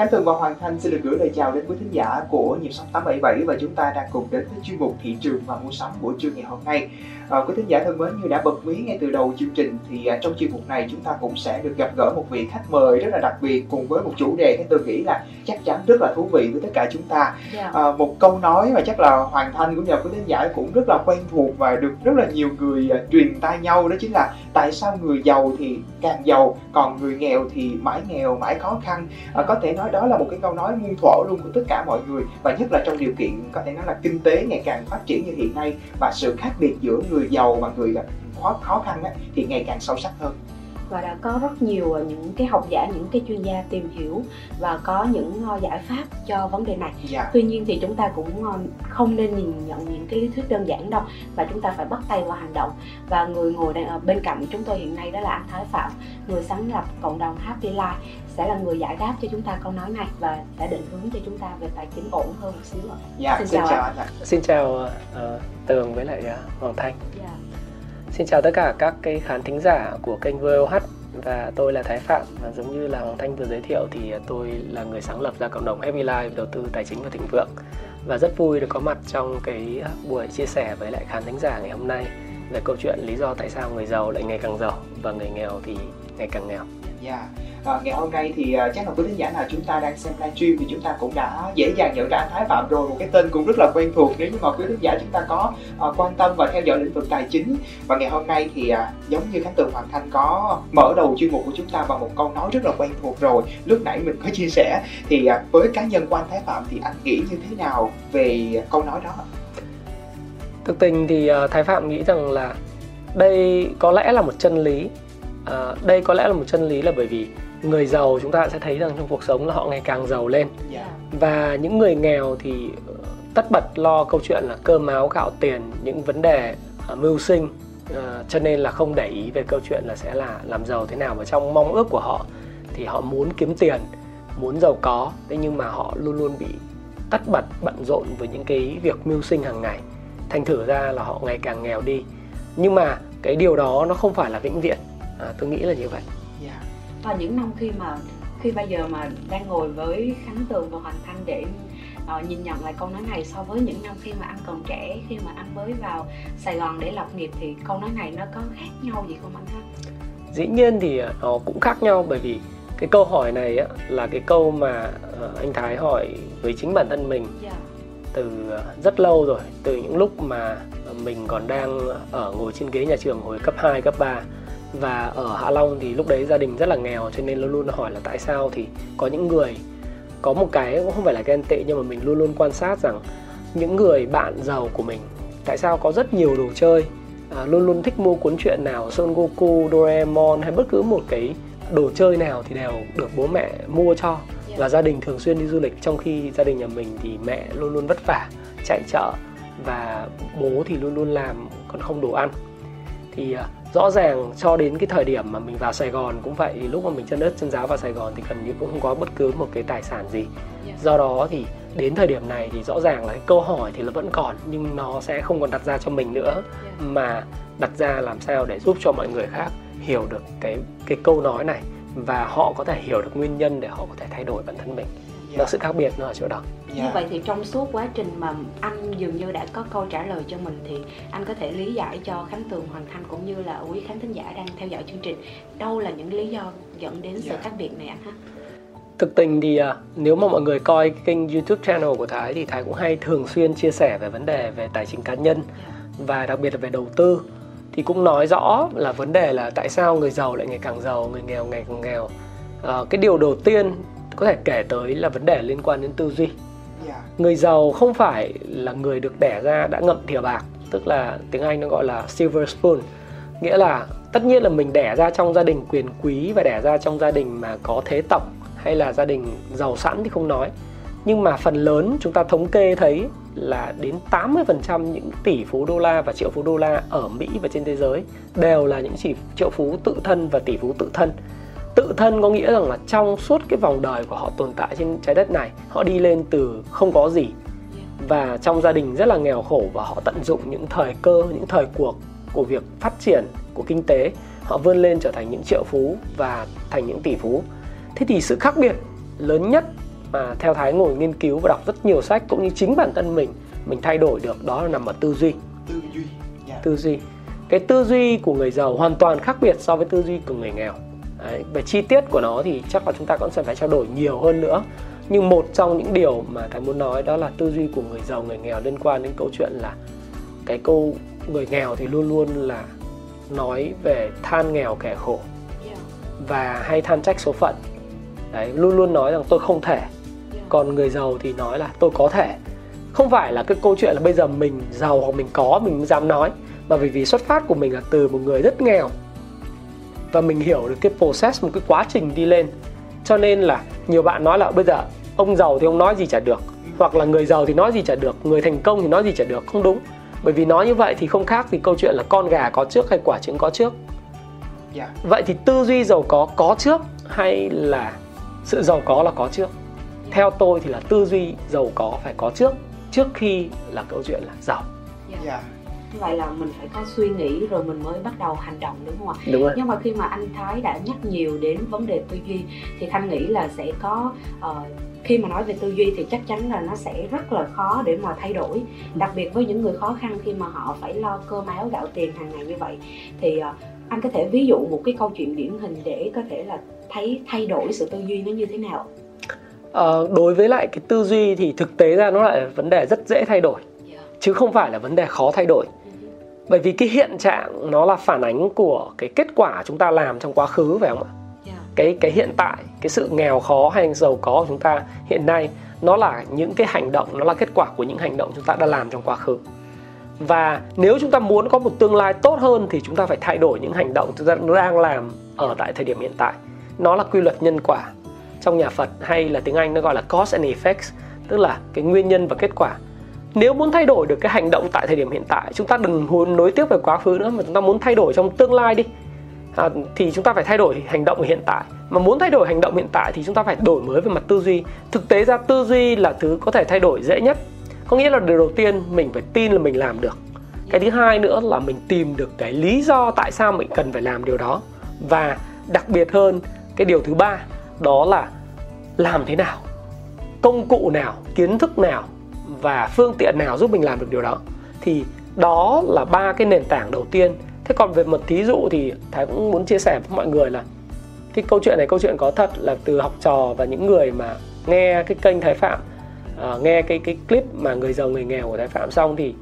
Khánh Tường và Hoàng Thanh xin được gửi lời chào đến quý thính giả của Nhịp Sống 877 và chúng ta đang cùng đến với chuyên mục thị trường và mua sắm buổi trưa ngày hôm nay. À, quý thính giả thân mến như đã bật mí ngay từ đầu chương trình thì à, trong chuyên mục này chúng ta cũng sẽ được gặp gỡ một vị khách mời rất là đặc biệt cùng với một chủ đề Khánh Tường nghĩ là chắc chắn rất là thú vị với tất cả chúng ta. À, một câu nói mà chắc là Hoàng Thanh cũng như quý thính giả cũng rất là quen thuộc và được rất là nhiều người à, truyền tai nhau đó chính là tại sao người giàu thì càng giàu còn người nghèo thì mãi nghèo mãi khó khăn à, có thể nói đó là một cái câu nói muôn thuở luôn của tất cả mọi người và nhất là trong điều kiện có thể nói là kinh tế ngày càng phát triển như hiện nay và sự khác biệt giữa người giàu và người gặp khó khó khăn ấy, thì ngày càng sâu sắc hơn và đã có rất nhiều những cái học giả những cái chuyên gia tìm hiểu và có những ờ, giải pháp cho vấn đề này dạ. tuy nhiên thì chúng ta cũng ờ, không nên nhìn nhận những cái lý thuyết đơn giản đâu và chúng ta phải bắt tay vào hành động và người ngồi đang ở bên cạnh chúng tôi hiện nay đó là anh Thái Phạm người sáng lập cộng đồng Happy Life sẽ là người giải đáp cho chúng ta câu nói này và sẽ định hướng cho chúng ta về tài chính ổn hơn một xíu ạ. dạ Xin xin, chào chào anh. anh ạ Xin chào uh, Tường với lại uh, Hoàng Thanh. Dạ. Xin chào tất cả các cái khán thính giả của kênh VOH và tôi là Thái Phạm và giống như là Hoàng Thanh vừa giới thiệu thì tôi là người sáng lập ra cộng đồng Happy Life đầu tư tài chính và thịnh vượng và rất vui được có mặt trong cái buổi chia sẻ với lại khán thính giả ngày hôm nay về câu chuyện lý do tại sao người giàu lại ngày càng giàu và người nghèo thì ngày càng nghèo yeah. À, ngày hôm nay thì uh, chắc là quý thính giả nào chúng ta đang xem livestream thì chúng ta cũng đã dễ dàng nhận ra anh Thái Phạm rồi một cái tên cũng rất là quen thuộc nếu như mà quý thính giả chúng ta có uh, quan tâm và theo dõi lĩnh vực tài chính và ngày hôm nay thì uh, giống như Khánh Tường Hoàng Thanh có mở đầu chuyên mục của chúng ta bằng một câu nói rất là quen thuộc rồi lúc nãy mình có chia sẻ thì uh, với cá nhân của anh Thái Phạm thì anh nghĩ như thế nào về câu nói đó Thực tình thì uh, Thái Phạm nghĩ rằng là đây có lẽ là một chân lý. Uh, đây có lẽ là một chân lý là bởi vì người giàu chúng ta sẽ thấy rằng trong cuộc sống là họ ngày càng giàu lên. Dạ. Và những người nghèo thì ờ, tất bật lo câu chuyện là cơm áo gạo tiền những vấn đề uh, mưu sinh uh, cho nên là không để ý về câu chuyện là sẽ là làm giàu thế nào. Và trong mong ước của họ thì họ muốn kiếm tiền muốn giàu có thế nhưng mà họ luôn luôn bị tất bật bận rộn với những cái việc mưu sinh hàng ngày. Thành thử ra là họ ngày càng nghèo đi. Nhưng mà cái điều đó nó không phải là vĩnh viễn à, tôi nghĩ là như vậy dạ và những năm khi mà khi bây giờ mà đang ngồi với Khánh Tường và Hoàng Thanh để ờ, nhìn nhận lại câu nói này so với những năm khi mà anh còn trẻ khi mà anh mới vào Sài Gòn để lập nghiệp thì câu nói này nó có khác nhau gì không anh ha? dĩ nhiên thì ờ, nó cũng khác nhau bởi vì cái câu hỏi này á, là cái câu mà ờ, anh Thái hỏi với chính bản thân mình Dạ. từ rất lâu rồi từ những lúc mà mình còn đang ở ngồi trên ghế nhà trường hồi cấp 2, cấp 3 và ở Hạ Long thì lúc đấy gia đình rất là nghèo cho nên luôn luôn hỏi là tại sao thì có những người có một cái cũng không phải là ghen tị nhưng mà mình luôn luôn quan sát rằng những người bạn giàu của mình tại sao có rất nhiều đồ chơi à, luôn luôn thích mua cuốn truyện nào Son Goku, Doraemon hay bất cứ một cái đồ chơi nào thì đều được bố mẹ mua cho Dạ. và gia đình thường xuyên đi du lịch trong khi gia đình nhà mình thì mẹ luôn luôn vất vả chạy chợ và bố thì luôn luôn làm còn không đủ ăn thì à, rõ ràng cho đến cái thời điểm mà mình vào Sài Gòn cũng vậy thì lúc mà mình chân đất chân giáo vào Sài Gòn thì gần như cũng không có bất cứ một cái tài sản gì Dạ. do đó thì đến thời điểm này thì rõ ràng là cái câu hỏi thì nó vẫn còn nhưng nó sẽ không còn đặt ra cho mình nữa Dạ. mà đặt ra làm sao để giúp cho mọi người khác hiểu được cái cái câu nói này và họ có thể hiểu được nguyên nhân để họ có thể thay đổi bản thân mình dạ nó sự khác biệt nó ở chỗ đó dạ. Như vậy thì trong suốt quá trình mà anh dường như đã có câu trả lời cho mình thì anh có thể lý giải cho Khánh Tường, Hoàng Thanh cũng như là quý khán thính giả đang theo dõi chương trình đâu là những lý do dẫn đến sự Dạ. khác biệt này anh ha? thực tình thì à, nếu mà mọi người coi kênh youtube channel của thái thì thái cũng hay thường xuyên chia sẻ về vấn đề về tài chính cá nhân và đặc biệt là về đầu tư thì cũng nói rõ là vấn đề là tại sao người giàu lại ngày càng giàu người nghèo ngày càng nghèo Ờ, cái điều đầu tiên có thể kể tới là vấn đề liên quan đến tư duy. Dạ. Người giàu không phải là người được đẻ ra đã ngậm thìa bạc tức là tiếng anh nó gọi là silver spoon. Nghĩa là tất nhiên là mình đẻ ra trong gia đình quyền quý và đẻ ra trong gia đình mà có thế tộc hay là gia đình giàu sẵn thì không nói. Nhưng mà phần lớn chúng ta thống kê thấy là đến 80% những tỷ phú đô la và triệu phú đô la ở Mỹ và trên thế giới đều là những chỉ triệu phú tự thân và tỷ phú tự thân. Tự thân có nghĩa rằng là trong suốt cái vòng đời của họ tồn tại trên trái đất này, họ đi lên từ không có gì và trong gia đình rất là nghèo khổ và họ tận dụng những thời cơ, những thời cuộc của việc phát triển của kinh tế, họ vươn lên trở thành những triệu phú và thành những tỷ phú. Thế thì sự khác biệt lớn nhất mà theo thái ngồi nghiên cứu và đọc rất nhiều sách cũng như chính bản thân mình mình thay đổi được đó là nằm ở tư duy tư duy yeah. tư duy cái tư duy của người giàu hoàn toàn khác biệt so với tư duy của người nghèo Đấy, về chi tiết của nó thì chắc là chúng ta cũng sẽ phải trao đổi nhiều hơn nữa. Nhưng một trong những điều mà thầy muốn nói đó là tư duy của người giàu người nghèo liên quan đến câu chuyện là cái câu người nghèo thì luôn luôn là nói về than nghèo kẻ khổ. Và hay than trách số phận. Đấy luôn luôn nói rằng tôi không thể. Còn người giàu thì nói là tôi có thể. Không phải là cái câu chuyện là bây giờ mình giàu hoặc mình có mình dám nói. Mà vì vì xuất phát của mình là từ một người rất nghèo và mình hiểu được cái process một cái quá trình đi lên. Cho nên là nhiều bạn nói là bây giờ ông giàu thì ông nói gì chả được hoặc là người giàu thì nói gì chả được người thành công thì nói gì chả được. Không đúng. Bởi vì nói như vậy thì không khác thì câu chuyện là con gà có trước hay quả trứng có trước. Yeah. vậy thì tư duy giàu có có trước hay là sự giàu có là có trước? Theo tôi thì là tư duy giàu có phải có trước trước khi là câu chuyện là giàu. Yeah. như vậy là mình phải có suy nghĩ rồi mình mới bắt đầu hành động đúng không ạ? Đúng rồi. Nhưng mà khi mà anh thái đã nhắc nhiều đến vấn đề tư duy thì thanh nghĩ là sẽ có uh, khi mà nói về tư duy thì chắc chắn là nó sẽ rất là khó để mà thay đổi. Đặc biệt với những người khó khăn khi mà họ phải lo cơm áo gạo tiền hàng ngày như vậy. Thì uh, anh có thể ví dụ một cái câu chuyện điển hình để có thể là thấy thay đổi sự tư duy nó như thế nào? Ờ, đối với lại cái tư duy thì thực tế ra nó lại là vấn đề rất dễ thay đổi. Chứ không phải là vấn đề khó thay đổi bởi vì cái hiện trạng nó là phản ánh của cái kết quả chúng ta làm trong quá khứ phải không ạ? Cái cái hiện tại cái sự nghèo khó hay giàu có của chúng ta hiện nay nó là những cái hành động nó là kết quả của những hành động chúng ta đã làm trong quá khứ. Và nếu chúng ta muốn có một tương lai tốt hơn thì chúng ta phải thay đổi những hành động chúng ta đang làm ở tại thời điểm hiện tại. Nó là quy luật nhân quả trong nhà Phật hay là tiếng Anh nó gọi là cause and effects tức là cái nguyên nhân và kết quả nếu muốn thay đổi được cái hành động tại thời điểm hiện tại chúng ta đừng muốn nối tiếp về quá khứ nữa mà chúng ta muốn thay đổi trong tương lai đi. À, thì chúng ta phải thay đổi hành động ở hiện tại. Mà muốn thay đổi hành động hiện tại thì chúng ta phải đổi mới về mặt tư duy. Thực tế ra tư duy là thứ có thể thay đổi dễ nhất. Có nghĩa là điều đầu tiên mình phải tin là mình làm được. Cái thứ hai nữa là mình tìm được cái lý do tại sao mình cần phải làm điều đó. Và đặc biệt hơn cái điều thứ ba đó là làm thế nào? Công cụ nào? Kiến thức nào? Và phương tiện nào giúp mình làm được điều đó. Thì đó là ba cái nền tảng đầu tiên. Thế còn về một thí dụ thì thái cũng muốn chia sẻ với mọi người là cái câu chuyện này câu chuyện có thật là từ học trò và những người mà nghe cái kênh thái phạm uh, nghe cái cái clip mà người giàu người nghèo của thái phạm xong thì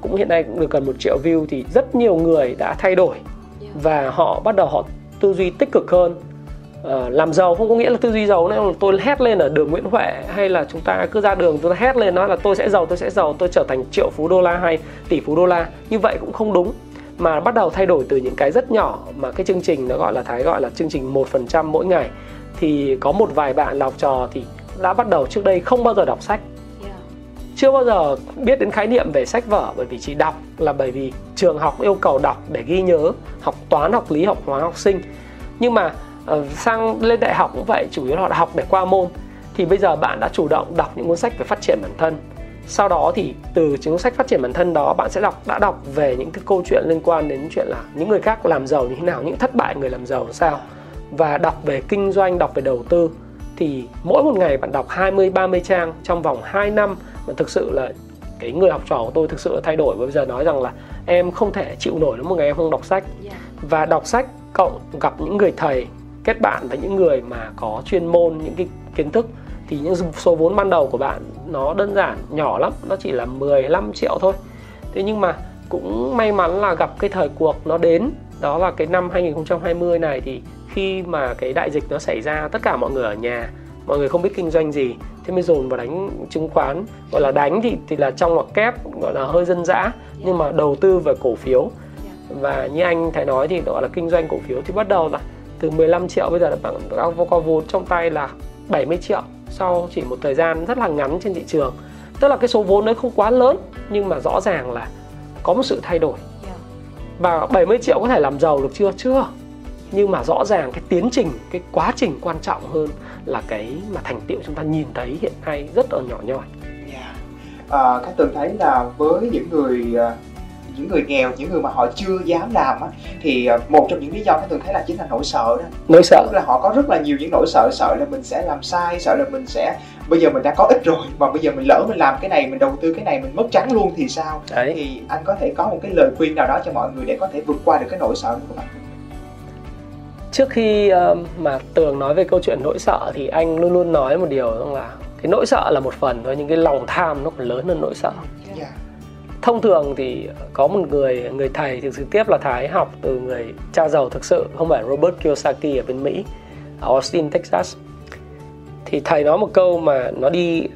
cũng hiện nay cũng được gần một triệu view thì rất nhiều người đã thay đổi. Và họ bắt đầu họ tư duy tích cực hơn uh, làm giàu không có nghĩa là tư duy giàu nữa tôi hét lên ở đường Nguyễn Huệ hay là chúng ta cứ ra đường chúng ta hét lên nói là tôi sẽ giàu tôi sẽ giàu tôi trở thành triệu phú đô la hay tỷ phú đô la. Như vậy cũng không đúng mà bắt đầu thay đổi từ những cái rất nhỏ mà cái chương trình nó gọi là thái gọi là chương trình một phần trăm mỗi ngày. Thì có một vài bạn là học trò thì đã bắt đầu trước đây không bao giờ đọc sách. Chưa bao giờ biết đến khái niệm về sách vở bởi vì chỉ đọc là bởi vì trường học yêu cầu đọc để ghi nhớ học toán học lý học hóa học sinh. Nhưng mà uh, sang lên đại học cũng vậy chủ yếu là học để qua môn. Thì bây giờ bạn đã chủ động đọc những cuốn sách về phát triển bản thân. Sau đó thì từ những cuốn sách phát triển bản thân đó bạn sẽ đọc đã đọc về những cái câu chuyện liên quan đến chuyện là những người khác làm giàu như thế nào những thất bại người làm giàu sao. Và đọc về kinh doanh đọc về đầu tư. Thì mỗi một ngày bạn đọc 20 30 trang trong vòng 2 năm. Mà thực sự là cái người học trò của tôi thực sự thay đổi. Và bây giờ nói rằng là em không thể chịu nổi nếu một ngày em không đọc sách. Và đọc sách cộng gặp những người thầy kết bạn với những người mà có chuyên môn những cái kiến thức thì những số vốn ban đầu của bạn nó đơn giản nhỏ lắm nó chỉ là 15 triệu thôi. Thế nhưng mà cũng may mắn là gặp cái thời cuộc nó đến đó là cái năm 2020 này thì khi mà cái đại dịch nó xảy ra tất cả mọi người ở nhà mọi người không biết kinh doanh gì thế mới dồn vào đánh chứng khoán. Gọi là đánh thì thì là trong ngoặc kép gọi là hơi dân dã nhưng mà đầu tư về cổ phiếu. Và như anh thấy nói thì gọi là kinh doanh cổ phiếu thì bắt đầu là từ 15 triệu bây giờ là bạn có vốn trong tay là 70 triệu sau chỉ một thời gian rất là ngắn trên thị trường. Tức là cái số vốn đấy không quá lớn nhưng mà rõ ràng là có một sự thay đổi. Dạ. và 70 triệu có thể làm giàu được chưa? Chưa. Nhưng mà rõ ràng cái tiến trình cái quá trình quan trọng hơn là cái mà thành tựu chúng ta nhìn thấy hiện nay rất là nhỏ nhoi. Dạ. À, các tường thấy là với những người à, những người nghèo những người mà họ chưa dám làm á, thì à, một trong những lý do các tường thấy là chính là nỗi sợ đó. Nỗi sợ. Tức là họ có rất là nhiều những nỗi sợ sợ là mình sẽ làm sai sợ là mình sẽ bây giờ mình đã có ít rồi mà bây giờ mình lỡ mình làm cái này mình đầu tư cái này mình mất trắng luôn thì sao? Đấy. Thì anh có thể có một cái lời khuyên nào đó cho mọi người để có thể vượt qua được cái nỗi sợ của mình trước khi ờ, mà tường nói về câu chuyện nỗi sợ thì anh luôn luôn nói một điều rằng là cái nỗi sợ là một phần thôi nhưng cái lòng tham nó còn lớn hơn nỗi sợ. Dạ thông thường thì có một người người thầy thì trực tiếp là thái học từ người cha giàu thực sự không phải Robert Kiyosaki ở bên Mỹ ở Austin Texas. Thì thầy nói một câu mà nó đi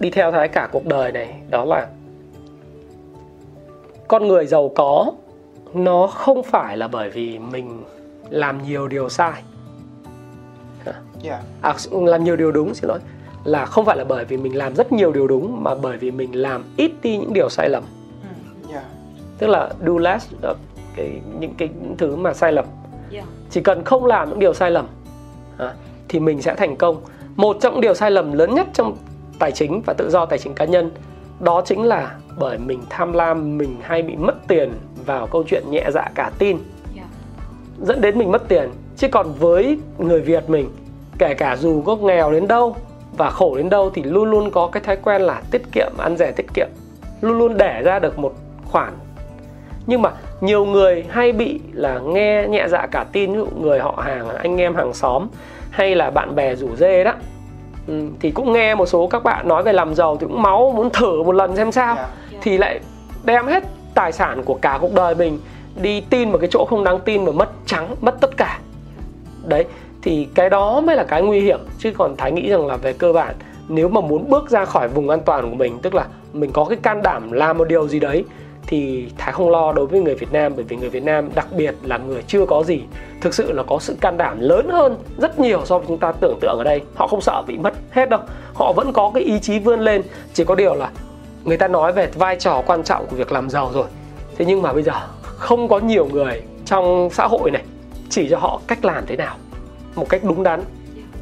đi theo thái cả cuộc đời này đó là con người giàu có nó không phải là bởi vì mình làm nhiều điều sai. Dạ à, làm nhiều điều đúng xin lỗi là không phải là bởi vì mình làm rất nhiều điều đúng mà bởi vì mình làm ít đi những điều sai lầm. Dạ tức là do less cái những cái những thứ mà sai lầm. Dạ. chỉ cần không làm những điều sai lầm à, thì mình sẽ thành công. Một trong những điều sai lầm lớn nhất trong tài chính và tự do tài chính cá nhân đó chính là bởi mình tham lam mình hay bị mất tiền vào câu chuyện nhẹ dạ cả tin. Dạ. dẫn đến mình mất tiền. Chứ còn với người việt mình kể cả dù có nghèo đến đâu và khổ đến đâu thì luôn luôn có cái thói quen là tiết kiệm ăn rẻ tiết kiệm. Luôn luôn để ra được một khoản. Nhưng mà nhiều người hay bị là nghe nhẹ dạ cả tin ví dụ người họ hàng anh em hàng xóm hay là bạn bè rủ dê đó. Ừ, thì cũng nghe một số các bạn nói về làm giàu thì cũng máu muốn thử một lần xem sao. Dạ. Thì lại đem hết tài sản của cả cuộc đời mình đi tin vào cái chỗ không đáng tin và mất trắng mất tất cả. Đấy thì cái đó mới là cái nguy hiểm. Chứ còn thái nghĩ rằng là về cơ bản, nếu mà muốn bước ra khỏi vùng an toàn của mình, tức là mình có cái can đảm làm một điều gì đấy, thì thái không lo đối với người việt nam, bởi vì người việt nam đặc biệt là người chưa có gì, thực sự là có sự can đảm lớn hơn rất nhiều so với chúng ta tưởng tượng ở đây. Họ không sợ bị mất hết đâu. Họ vẫn có cái ý chí vươn lên, chỉ có điều là người ta nói về vai trò quan trọng của việc làm giàu rồi. Thế nhưng mà bây giờ không có nhiều người trong xã hội này chỉ cho họ cách làm thế nào một cách đúng đắn.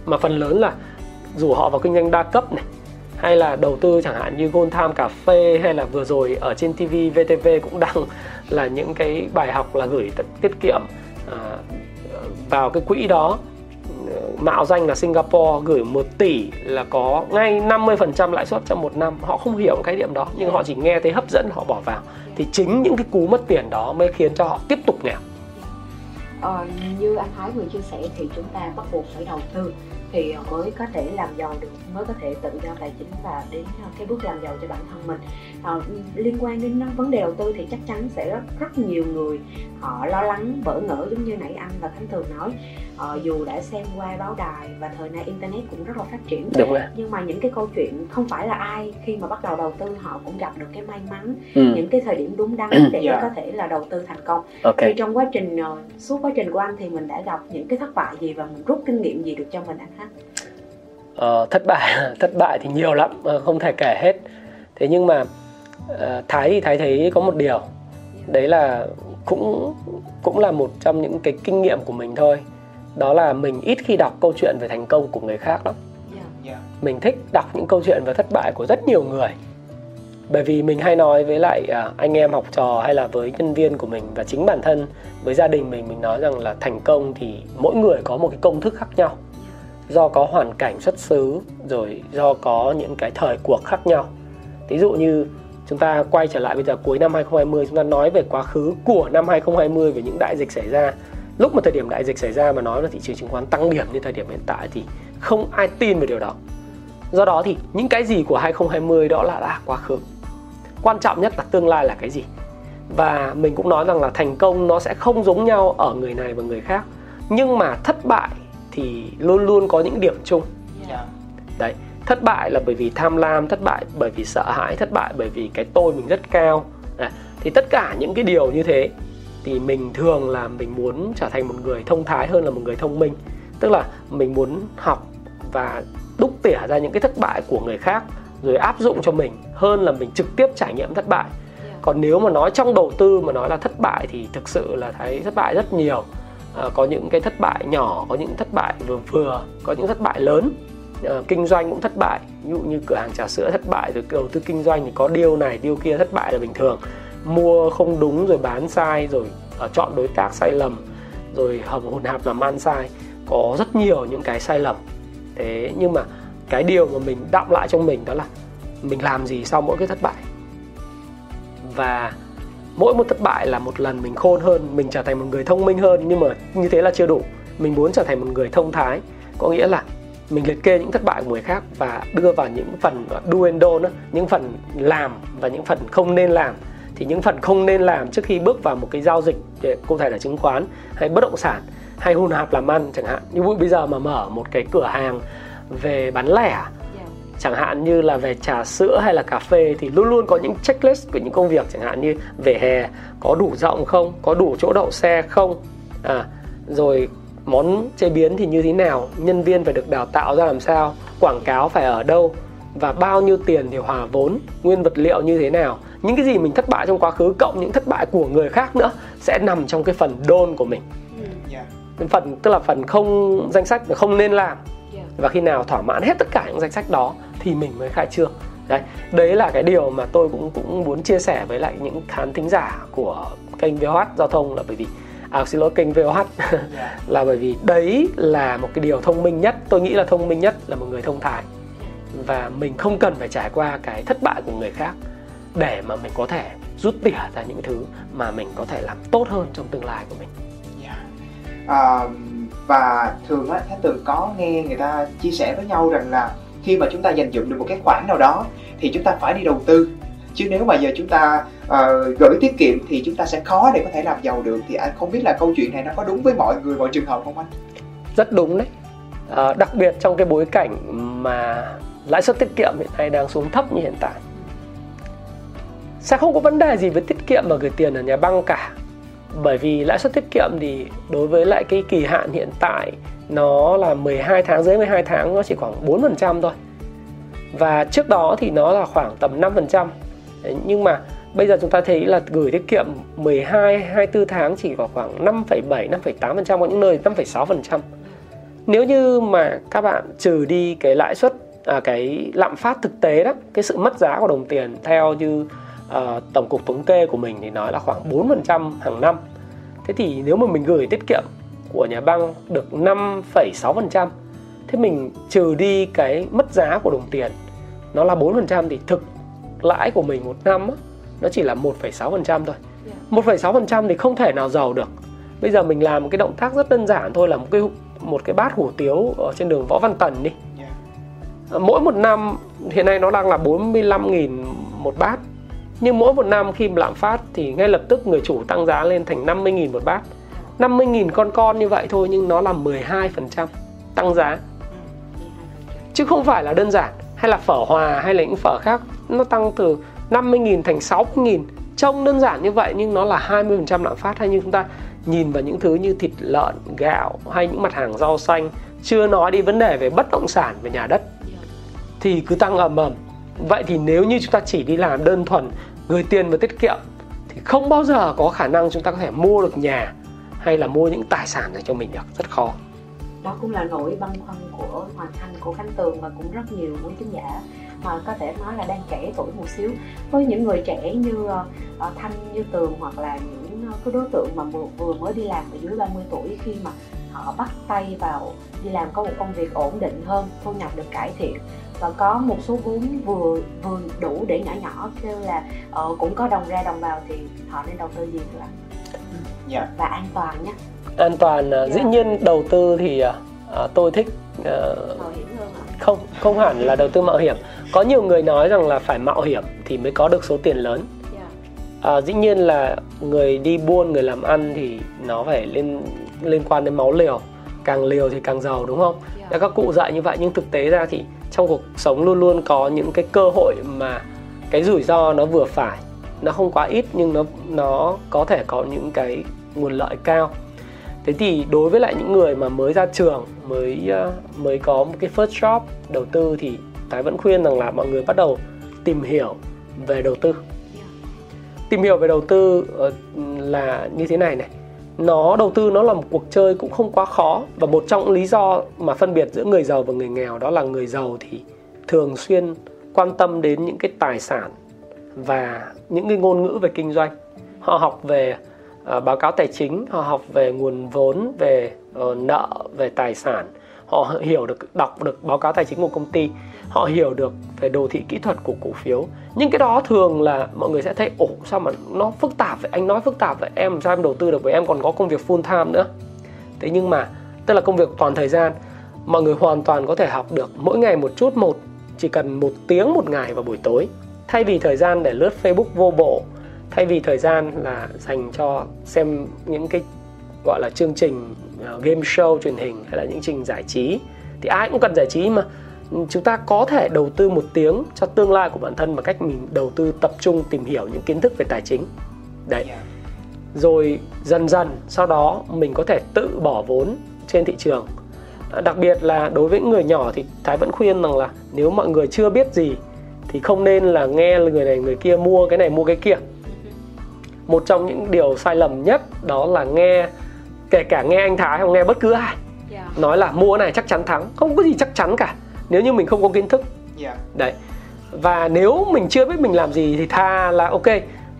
Mà phần lớn là rủ họ vào kinh doanh đa cấp này hay là đầu tư chẳng hạn như Gold Time cà phê hay là vừa rồi ở trên TV VTV cũng đăng là những cái bài học là gửi tiết kiệm à, vào cái quỹ đó. Mạo danh là Singapore gửi 1 tỷ là có ngay 50% lãi suất trong một năm. Họ không hiểu cái điểm đó nhưng họ chỉ nghe thấy hấp dẫn họ bỏ vào. Thì chính những cái cú mất tiền đó mới khiến cho họ tiếp tục nghèo uh, như anh Thái vừa chia sẻ thì chúng ta bắt buộc phải đầu tư thì mới có thể làm giàu được mới có thể tự do tài chính và đến ờ, cái bước làm giàu cho bản thân mình. Ờ, liên quan đến vấn đề đầu tư thì chắc chắn sẽ rất rất nhiều người họ lo lắng bỡ ngỡ giống như nãy anh và khánh thường nói. Ờ, dù đã xem qua báo đài và thời nay internet cũng rất là phát triển đúng rồi. nhưng mà những cái câu chuyện không phải là ai khi mà bắt đầu đầu tư họ cũng gặp được cái may mắn ừ. những cái thời điểm đúng đắn để Dạ. có thể là đầu tư thành công. Ok. Thì trong quá trình ờ, suốt quá trình của anh thì mình đã gặp những cái thất bại gì và mình rút kinh nghiệm gì được cho mình anh ha Ờ, thất bại thất bại thì nhiều lắm ờ, không thể kể hết. Thế nhưng mà ờ, thái thì thái thấy có một điều. Đấy là cũng cũng là một trong những cái kinh nghiệm của mình thôi. Đó là mình ít khi đọc câu chuyện về thành công của người khác lắm. Dạ. Mình thích đọc những câu chuyện về thất bại của rất nhiều người. Bởi vì mình hay nói với lại à, anh em học trò hay là với nhân viên của mình và chính bản thân với gia đình mình mình nói rằng là thành công thì mỗi người có một cái công thức khác nhau do có hoàn cảnh xuất xứ, rồi do có những cái thời cuộc khác nhau. Ví dụ như chúng ta quay trở lại bây giờ cuối năm 2020 chúng ta nói về quá khứ của năm 2020 về những đại dịch xảy ra. Lúc mà thời điểm đại dịch xảy ra mà nói là thị trường chứng khoán tăng điểm như thời điểm hiện tại thì không ai tin về điều đó. Do đó thì những cái gì của 2020 đó là đã quá khứ. Quan trọng nhất là tương lai là cái gì. Và mình cũng nói rằng là thành công nó sẽ không giống nhau ở người này và người khác. Nhưng mà thất bại thì luôn luôn có những điểm chung. Dạ. Đấy thất bại là bởi vì tham lam thất bại bởi vì sợ hãi thất bại bởi vì cái tôi mình rất cao. À, thì tất cả những cái điều như thế thì mình thường là mình muốn trở thành một người thông thái hơn là một người thông minh. Tức là mình muốn học và đúc tỉa ra những cái thất bại của người khác rồi áp dụng cho mình hơn là mình trực tiếp trải nghiệm thất bại. Còn nếu mà nói trong đầu tư mà nói là thất bại thì thực sự là thấy thất bại rất nhiều à, có những cái thất bại nhỏ có những thất bại vừa vừa có những thất bại lớn. À, kinh doanh cũng thất bại ví dụ như cửa hàng trà sữa thất bại rồi đầu tư kinh doanh thì có điều này điều kia thất bại là bình thường. Mua không đúng rồi bán sai rồi à, chọn đối tác sai lầm rồi hầm hồn hạp làm ăn sai. Có rất nhiều những cái sai lầm. Thế nhưng mà cái điều mà mình đọng lại trong mình đó là mình làm gì sau mỗi cái thất bại? Và mỗi một thất bại là một lần mình khôn hơn, mình trở thành một người thông minh hơn. Nhưng mà như thế là chưa đủ. Mình muốn trở thành một người thông thái. Có nghĩa là mình liệt kê những thất bại của người khác và đưa vào những phần do and don't những phần làm và những phần không nên làm. Thì những phần không nên làm trước khi bước vào một cái giao dịch cụ thể là chứng khoán hay bất động sản hay hôn hạp làm ăn chẳng hạn. Như bây giờ mà mở một cái cửa hàng về bán lẻ chẳng hạn như là về trà sữa hay là cà phê thì luôn luôn có những checklist của những công việc chẳng hạn như về hè có đủ rộng không có đủ chỗ đậu xe không? À, rồi món chế biến thì như thế nào? Nhân viên phải được đào tạo ra làm sao? Quảng cáo phải ở đâu? Và bao nhiêu tiền để hòa vốn? Nguyên vật liệu như thế nào? Những cái gì mình thất bại trong quá khứ cộng những thất bại của người khác nữa sẽ nằm trong cái phần đôn của mình. Ừ. phần tức là phần không danh sách không nên làm và khi nào thỏa mãn hết tất cả những danh sách đó thì mình mới khai trương đấy đấy là cái điều mà tôi cũng cũng muốn chia sẻ với lại những khán thính giả của kênh VOH giao thông là bởi vì à xin lỗi kênh VOH là bởi vì đấy là một cái điều thông minh nhất tôi nghĩ là thông minh nhất là một người thông thái và mình không cần phải trải qua cái thất bại của người khác để mà mình có thể rút tỉa ra những thứ mà mình có thể làm tốt hơn trong tương lai của mình. Yeah. À, và thường á, Thái từng có nghe người ta chia sẻ với nhau rằng là khi mà chúng ta dành dụm được một cái khoản nào đó thì chúng ta phải đi đầu tư. Chứ nếu mà giờ chúng ta uh, gửi tiết kiệm thì chúng ta sẽ khó để có thể làm giàu được. Thì anh không biết là câu chuyện này nó có đúng với mọi người mọi trường hợp không anh? Rất đúng đấy. À, đặc biệt trong cái bối cảnh mà lãi suất tiết kiệm hiện nay đang xuống thấp như hiện tại sẽ không có vấn đề gì với tiết kiệm và gửi tiền ở nhà băng cả bởi vì lãi suất tiết kiệm thì đối với lại cái kỳ hạn hiện tại nó là 12 tháng dưới 12 tháng nó chỉ khoảng 4% thôi. Và trước đó thì nó là khoảng tầm 5% Đấy, nhưng mà bây giờ chúng ta thấy là gửi tiết kiệm 12 24 tháng chỉ có khoảng 5,7 5,8% có những nơi 5,6% nếu như mà các bạn trừ đi cái lãi suất à, cái lạm phát thực tế đó cái sự mất giá của đồng tiền theo như uh, tổng cục thống kê của mình thì nói là khoảng 4% hàng năm thế thì nếu mà mình gửi tiết kiệm của nhà băng được 5,6% thế mình trừ đi cái mất giá của đồng tiền nó là 4% thì thực lãi của mình một năm á, nó chỉ là 1,6% thôi. 1,6% thì không thể nào giàu được. Bây giờ mình làm một cái động tác rất đơn giản thôi là một cái một cái bát hủ tiếu ở trên đường Võ Văn Tần đi. Mỗi một năm hiện nay nó đang là 45.000 một bát. Nhưng mỗi một năm khi lạm phát thì ngay lập tức người chủ tăng giá lên thành 50.000 một bát. 50.000 con con như vậy thôi nhưng nó là 12% tăng giá. Chứ không phải là đơn giản hay là phở hòa hay là những phở khác nó tăng từ 50.000 thành 60.000 trông đơn giản như vậy nhưng nó là 20% lạm phát hay như chúng ta nhìn vào những thứ như thịt lợn, gạo hay những mặt hàng rau xanh chưa nói đi vấn đề về bất động sản về nhà đất thì cứ tăng ầm ầm vậy thì nếu như chúng ta chỉ đi làm đơn thuần gửi tiền và tiết kiệm thì không bao giờ có khả năng chúng ta có thể mua được nhà hay là mua những tài sản này cho mình được. Rất khó. Đó cũng là nỗi băn khoăn của Hoàng Anh, của Khánh Tường và cũng rất nhiều quý khán giả mà có thể nói là đang trẻ tuổi một xíu. Với những người trẻ như uh, Thanh như Tường hoặc là những uh, cái đối tượng mà vừa, vừa mới đi làm ở dưới 30 tuổi khi mà họ bắt tay vào đi làm có một công việc ổn định hơn thu nhập được cải thiện và có một số vốn vừa vừa đủ để nhỏ nhỏ kêu là uh, cũng có đồng ra đồng vào thì họ nên đầu tư gì thưa anh? Yeah. Và an toàn nhé an toàn yeah. dĩ dạ. nhiên đầu tư thì uh, tôi thích uh, không không hẳn là đầu tư mạo hiểm có nhiều người nói rằng là phải mạo hiểm thì mới có được số tiền lớn à, dĩ nhiên là người đi buôn người làm ăn thì nó phải liên liên quan đến máu liều càng liều thì càng giàu đúng không yeah. các cụ dạy như vậy nhưng thực tế ra thì trong cuộc sống luôn luôn có những cái cơ hội mà cái rủi ro nó vừa phải nó không quá ít nhưng nó nó có thể có những cái nguồn lợi cao. Thế thì đối với lại những người mà mới ra trường mới uh, mới có một cái first job đầu tư thì thái vẫn khuyên rằng là mọi người bắt đầu tìm hiểu về đầu tư. Tìm hiểu về đầu tư uh, là như thế này này nó đầu tư nó là một cuộc chơi cũng không quá khó. Và một trong lý do mà phân biệt giữa người giàu và người nghèo đó là người giàu thì thường xuyên quan tâm đến những cái tài sản và những cái ngôn ngữ về kinh doanh. Họ học về uh, báo cáo tài chính họ học về nguồn vốn về uh, nợ về tài sản họ hiểu được, đọc được báo cáo tài chính của công ty. Họ hiểu được về đồ thị kỹ thuật của cổ phiếu. Nhưng cái đó thường là mọi người sẽ thấy, ồ, sao mà nó phức tạp vậy? Anh nói phức tạp vậy, em sao em đầu tư được với em còn có công việc full time nữa. Thế nhưng mà, tức là công việc toàn thời gian, mọi người hoàn toàn có thể học được mỗi ngày một chút một, chỉ cần một tiếng một ngày vào buổi tối. Thay vì thời gian để lướt facebook vô bổ thay vì thời gian là dành cho xem những cái, gọi là, chương trình game show truyền hình hay là những trình giải trí thì ai cũng cần giải trí mà. Chúng ta có thể đầu tư một tiếng cho tương lai của bản thân bằng cách mình đầu tư tập trung tìm hiểu những kiến thức về tài chính. Đấy. Rồi dần dần sau đó mình có thể tự bỏ vốn trên thị trường. À, đặc biệt là đối với người nhỏ thì thái vẫn khuyên rằng là nếu mọi người chưa biết gì thì không nên là nghe người này người kia mua cái này mua cái kia. Một trong những điều sai lầm nhất đó là nghe kể cả nghe anh thái hoặc nghe bất cứ ai. Yeah. nói là mua cái này chắc chắn thắng. Không có gì chắc chắn cả. Nếu như mình không có kiến thức. Dạ. đấy. Và nếu mình chưa biết mình làm gì thì tha là ok.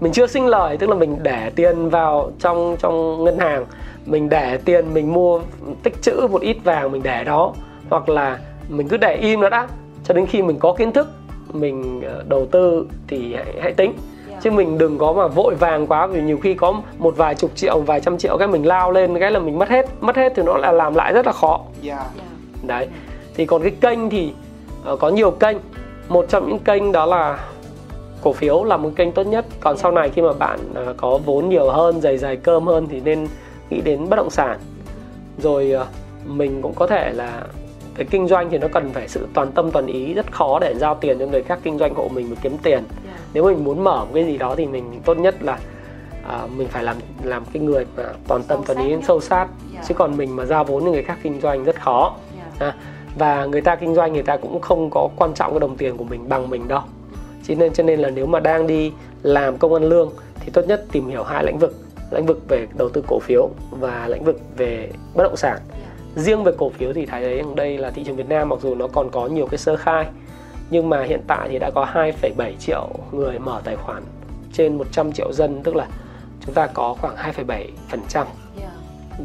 Mình chưa sinh lời tức là mình để tiền vào trong trong ngân hàng. Mình để tiền mình mua tích trữ một ít vàng mình để đó. Hoặc là mình cứ để im nó đã. Cho đến khi mình có kiến thức mình ờ, đầu tư thì hãy, hãy tính. Yeah. Chứ mình đừng có mà vội vàng quá vì nhiều khi có một vài chục triệu vài trăm triệu cái mình lao lên cái là mình mất hết mất hết thì nó là làm lại rất là khó Dạ. Yeah. đấy thì còn cái kênh thì ờ, có nhiều kênh một trong những kênh đó là cổ phiếu là một kênh tốt nhất còn sau này khi mà bạn ờ, có vốn nhiều hơn dày dày cơm hơn thì nên nghĩ đến bất động sản rồi ờ, mình cũng có thể là cái kinh doanh thì nó cần phải sự toàn tâm toàn ý rất khó để giao tiền cho người khác kinh doanh hộ mình mà kiếm tiền Yeah. nếu mình muốn mở một cái gì đó thì mình tốt nhất là à, mình phải làm làm cái người mà toàn tâm Sâu toàn ý sâu sát Yeah. chứ còn mình mà giao vốn cho người khác kinh doanh rất khó Yeah. à, và người ta kinh doanh người ta cũng không có quan trọng cái đồng tiền của mình bằng mình đâu cho nên cho nên là nếu mà đang đi làm công ăn lương thì tốt nhất tìm hiểu hai lĩnh vực lĩnh vực về đầu tư cổ phiếu và lĩnh vực về bất động sản. Riêng về cổ phiếu thì thấy đấy rằng đây là thị trường Việt Nam mặc dù nó còn có nhiều cái sơ khai nhưng mà hiện tại thì đã có 2,7 triệu người mở tài khoản trên 100 triệu dân tức là chúng ta có khoảng 2,7% Yeah.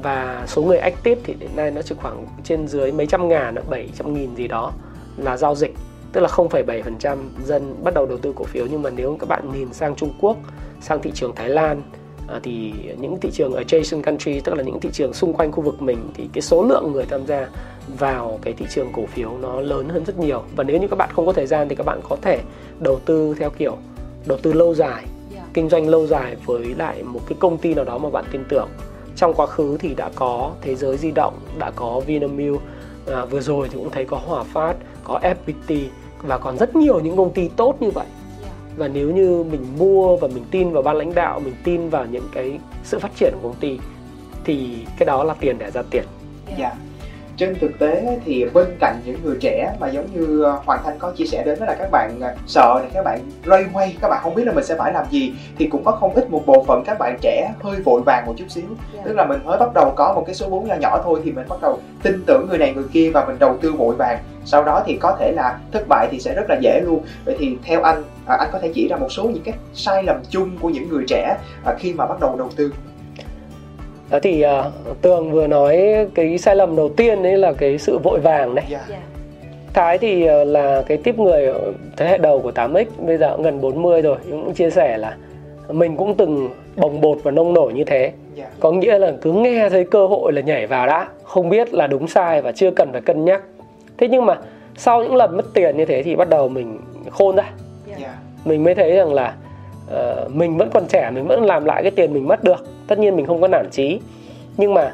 và số người active thì đến nay nó chỉ khoảng trên dưới mấy trăm ngàn, 700 nghìn gì đó là giao dịch tức là 0,7% dân bắt đầu đầu tư cổ phiếu nhưng mà nếu các bạn nhìn sang Trung Quốc, sang thị trường Thái Lan à, thì những thị trường adjacent country tức là những thị trường xung quanh khu vực mình thì cái số lượng người tham gia vào cái thị trường cổ phiếu nó lớn hơn rất nhiều và nếu như các bạn không có thời gian thì các bạn có thể đầu tư theo kiểu đầu tư lâu dài Yeah. kinh doanh lâu dài với lại một cái công ty nào đó mà bạn tin tưởng trong quá khứ thì đã có thế giới di động đã có Vinamilk à, vừa rồi thì cũng thấy có Hòa Phát có FPT và còn rất nhiều những công ty tốt như vậy. Và nếu như mình mua và mình tin vào ban lãnh đạo mình tin vào những cái sự phát triển của công ty thì cái đó là tiền để ra tiền Dạ. Trên thực tế thì bên cạnh những người trẻ mà giống như ờ, Hoàng Thanh có chia sẻ đến đó là các bạn ờ, sợ này, các bạn loay hoay, các bạn không biết là mình sẽ phải làm gì thì cũng có không ít một bộ phận các bạn trẻ hơi vội vàng một chút xíu. Yeah. Tức là mình mới bắt đầu có một cái số vốn nhỏ nhỏ thôi thì mình bắt đầu tin tưởng người này người kia và mình đầu tư vội vàng. Sau đó thì có thể là thất bại thì sẽ rất là dễ luôn. Vậy thì theo anh, à, anh có thể chỉ ra một số những cái sai lầm chung của những người trẻ à, khi mà bắt đầu đầu tư. đó thì uh, tường vừa nói cái sai lầm đầu tiên đấy là cái sự vội vàng đấy Dạ. Yeah. Thái thì ờ, là cái tiếp người thế hệ đầu của 8X Bây giờ cũng gần 40 rồi Cũng chia sẻ là Mình cũng từng bồng bột và nông nổi như thế Dạ. Có nghĩa là cứ nghe thấy cơ hội là nhảy vào đã Không biết là đúng sai và chưa cần phải cân nhắc Thế nhưng mà sau những lần mất tiền như thế thì bắt đầu mình khôn ra Yeah. Dạ. Mình mới thấy rằng là uh, Mình vẫn còn trẻ, mình vẫn làm lại cái tiền mình mất được. Tất nhiên mình không có nản chí. Nhưng mà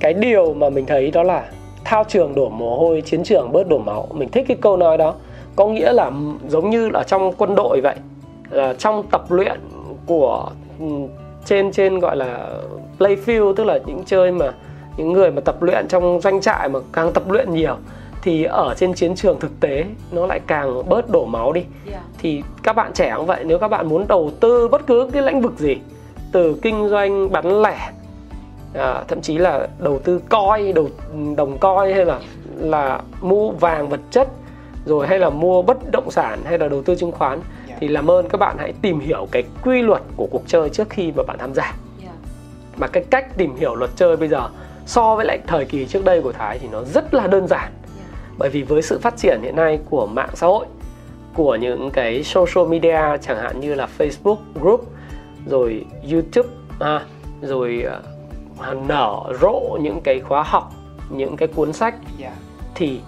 cái điều mà mình thấy đó là thao trường đổ mồ hôi chiến trường bớt đổ máu. Mình thích cái câu nói đó. Có nghĩa là giống như là trong quân đội vậy. Là trong tập luyện của trên trên gọi là playfield tức là những chơi mà những người mà tập luyện trong doanh trại mà càng tập luyện nhiều thì ở trên chiến trường thực tế nó lại càng bớt đổ máu đi yeah. thì các bạn trẻ cũng vậy nếu các bạn muốn đầu tư bất cứ cái lĩnh vực gì từ kinh doanh bán lẻ à, thậm chí là đầu tư coi đầu đồng coi hay là là mua vàng vật chất rồi hay là mua bất động sản hay là đầu tư chứng khoán Dạ. thì làm ơn các bạn hãy tìm hiểu cái quy luật của cuộc chơi trước khi mà bạn tham gia Yeah. mà cái cách tìm hiểu luật chơi bây giờ so với lại thời kỳ trước đây của Thái thì nó rất là đơn giản Yeah. Bởi vì với sự phát triển hiện nay của mạng xã hội của những cái social media chẳng hạn như là Facebook group rồi YouTube à, rồi à, nở rộ những cái khóa học những cái cuốn sách dạ. thì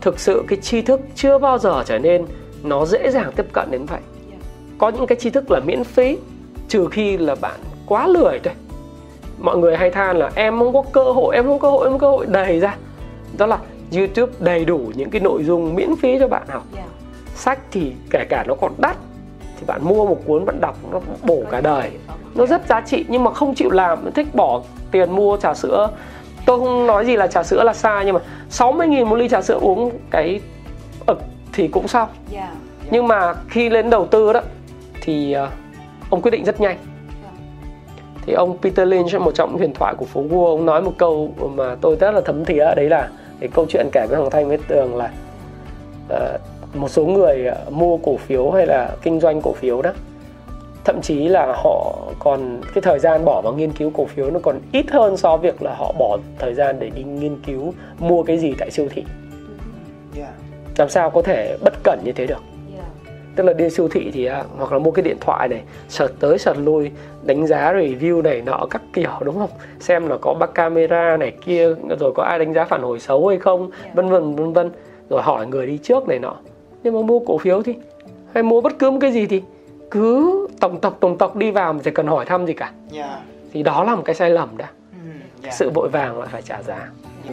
thực sự cái tri thức chưa bao giờ trở nên nó dễ dàng tiếp cận đến vậy. Yeah. có những cái tri thức là miễn phí trừ khi là bạn quá lười thôi. Mọi người hay than là em không có cơ hội em không có cơ hội em không có cơ hội đầy ra. Đó là youtube đầy đủ những cái nội dung miễn phí cho bạn học. Yeah. sách thì kể cả nó còn đắt thì bạn mua một cuốn bạn đọc nó bổ cả đời. nó rất giá trị nhưng mà không chịu làm thích bỏ tiền mua trà sữa. Tôi không nói gì là trà sữa là sai nhưng mà 60.000 một ly trà sữa uống cái ực thì cũng xong. Yeah. nhưng mà khi lên đầu tư đó thì ờ, ông quyết định rất nhanh. Thì ông Peter Lynch một trong những huyền thoại của phố Wall ông nói một câu mà tôi rất là thấm thía đấy là cái câu chuyện kể với Hoàng Thanh với Tường là ờ, một số người ờ, mua cổ phiếu hay là kinh doanh cổ phiếu đó thậm chí là họ còn cái thời gian bỏ vào nghiên cứu cổ phiếu nó còn ít hơn so với việc là họ bỏ thời gian để đi nghiên cứu mua cái gì tại siêu thị. Dạ làm sao có thể bất cẩn như thế được. Tức là đi siêu thị thì à, hoặc là mua cái điện thoại này sợt tới sợt lui đánh giá review này nọ các kiểu đúng không? Xem là có bác camera này kia rồi có ai đánh giá phản hồi xấu hay không Yeah. vân vân vân vân rồi hỏi người đi trước này nọ. Nhưng mà mua cổ phiếu thì hay mua bất cứ một cái gì thì cứ tổng tộc tổng tộc đi vào mà chỉ cần hỏi thăm gì cả. Dạ. Thì đó là một cái sai lầm đã ừ, dạ. Sự vội vàng lại phải trả giá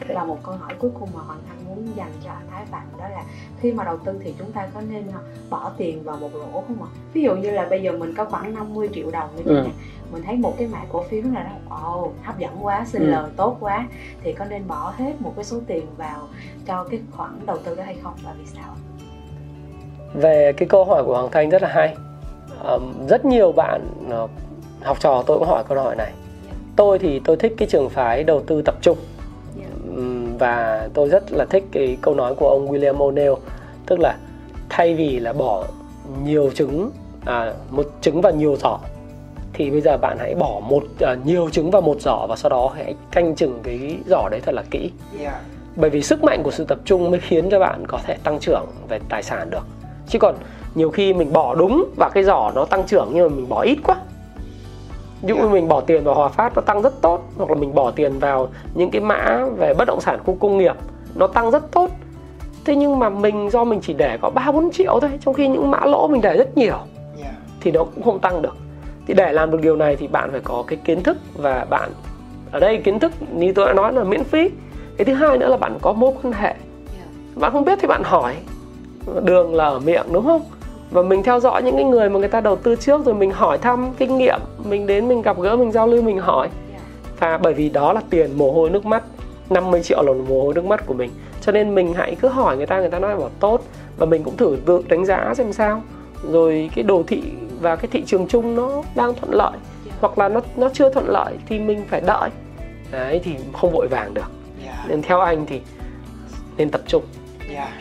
và một câu hỏi cuối cùng mà hoàng anh muốn dành cho anh thái phạm đó là khi mà đầu tư thì chúng ta có nên ờ, bỏ tiền vào một lỗ không ạ? Ví dụ như là bây giờ mình có khoảng 50 triệu đồng như thế Ừ. mình thấy một cái mã cổ phiếu là ồ hấp dẫn quá sinh Ừ. lời tốt quá thì có nên bỏ hết một cái số tiền vào cho cái khoản đầu tư đó hay không và vì sao? Về cái câu hỏi của Hoàng Thanh rất là hay. Ờm, rất nhiều bạn ờ, học trò tôi cũng hỏi câu hỏi này. Tôi thì tôi thích cái trường phái đầu tư tập trung và tôi rất là thích cái câu nói của ông William O'Neill tức là thay vì là bỏ nhiều trứng à, một trứng vào nhiều giỏ thì bây giờ bạn hãy bỏ một à, nhiều trứng vào một giỏ và sau đó hãy canh chừng cái giỏ đấy thật là kỹ. Bởi vì sức mạnh của sự tập trung mới khiến cho bạn có thể tăng trưởng về tài sản được. Chứ còn nhiều khi mình bỏ đúng và cái giỏ nó tăng trưởng nhưng mà mình bỏ ít quá ví dụ như Yeah. mình bỏ tiền vào Hòa Phát nó tăng rất tốt hoặc là mình bỏ tiền vào những cái mã về bất động sản khu công nghiệp nó tăng rất tốt. Thế nhưng mà mình do mình chỉ để có ba bốn triệu thôi trong khi những mã lỗ mình để rất nhiều dạ. thì nó cũng không tăng được. Thì để làm được điều này thì bạn phải có cái kiến thức và bạn ở đây kiến thức như tôi đã nói là miễn phí. Cái thứ hai nữa là bạn có mối quan hệ. Yeah. bạn không biết thì bạn hỏi. Đường là ở miệng đúng không và mình theo dõi những cái người mà người ta đầu tư trước rồi mình hỏi thăm kinh nghiệm mình đến mình gặp gỡ mình giao lưu mình hỏi. Và bởi vì đó là tiền mồ hôi nước mắt 50 triệu là mồ hôi nước mắt của mình. Cho nên mình hãy cứ hỏi người ta người ta nói bảo tốt. Và mình cũng thử tự đánh giá xem sao. Rồi cái đồ thị và cái thị trường chung nó đang thuận lợi hoặc là nó nó chưa thuận lợi thì mình phải đợi. Đấy thì không vội vàng được. Dạ. Nên theo anh thì nên tập trung. Dạ.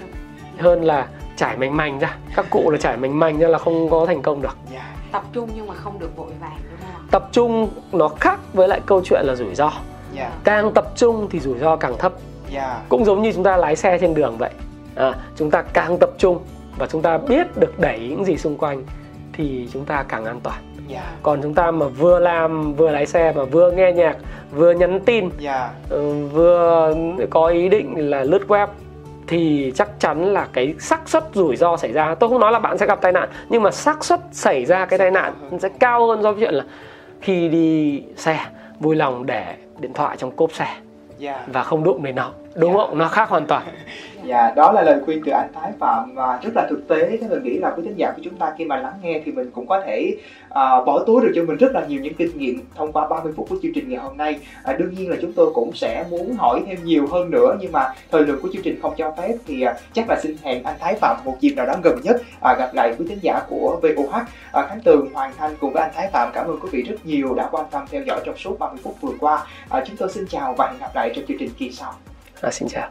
Hơn là trải mảnh mảnh ra. Các cụ là trải mảnh mảnh ra là không có thành công được. Dạ. Tập trung nhưng mà không được vội vàng đúng không tập trung nó khác với lại câu chuyện là rủi ro. Dạ. Càng tập trung thì rủi ro càng thấp. Dạ. Cũng giống như chúng ta lái xe trên đường vậy. À, chúng ta càng tập trung và chúng ta biết được đẩy những gì xung quanh thì chúng ta càng an toàn. Dạ. Còn chúng ta mà vừa làm vừa lái xe mà vừa nghe nhạc vừa nhắn tin dạ. ừ, vừa có ý định là lướt web thì chắc chắn là cái xác suất rủi ro xảy ra. Tôi không nói là bạn sẽ gặp tai nạn nhưng mà xác suất xảy ra cái tai nạn sẽ cao hơn do chuyện là khi đi xe vui lòng để điện thoại trong cốp xe dạ. và không đụng đến nó. Đúng Dạ. không? Nó khác hoàn toàn Dạ, đó là lời khuyên từ anh Thái Phạm và rất là thực tế. Thế mình nghĩ là quý thính giả của chúng ta khi mà lắng nghe thì mình cũng có thể uh, bỏ túi được cho mình rất là nhiều những kinh nghiệm thông qua 30 phút của chương trình ngày hôm nay. Uh, đương nhiên là chúng tôi cũng sẽ muốn hỏi thêm nhiều hơn nữa nhưng mà thời lượng của chương trình không cho phép thì uh, chắc là xin hẹn anh Thái Phạm một dịp nào đó gần nhất uh, gặp lại quý thính giả của VOH. Uh, Khánh Tường, Hoàng Thanh cùng với anh Thái Phạm cảm ơn quý vị rất nhiều đã quan tâm theo dõi trong suốt 30 phút vừa qua. Uh, chúng tôi xin chào và hẹn gặp lại trong chương trình kỳ sau. À, xin chào.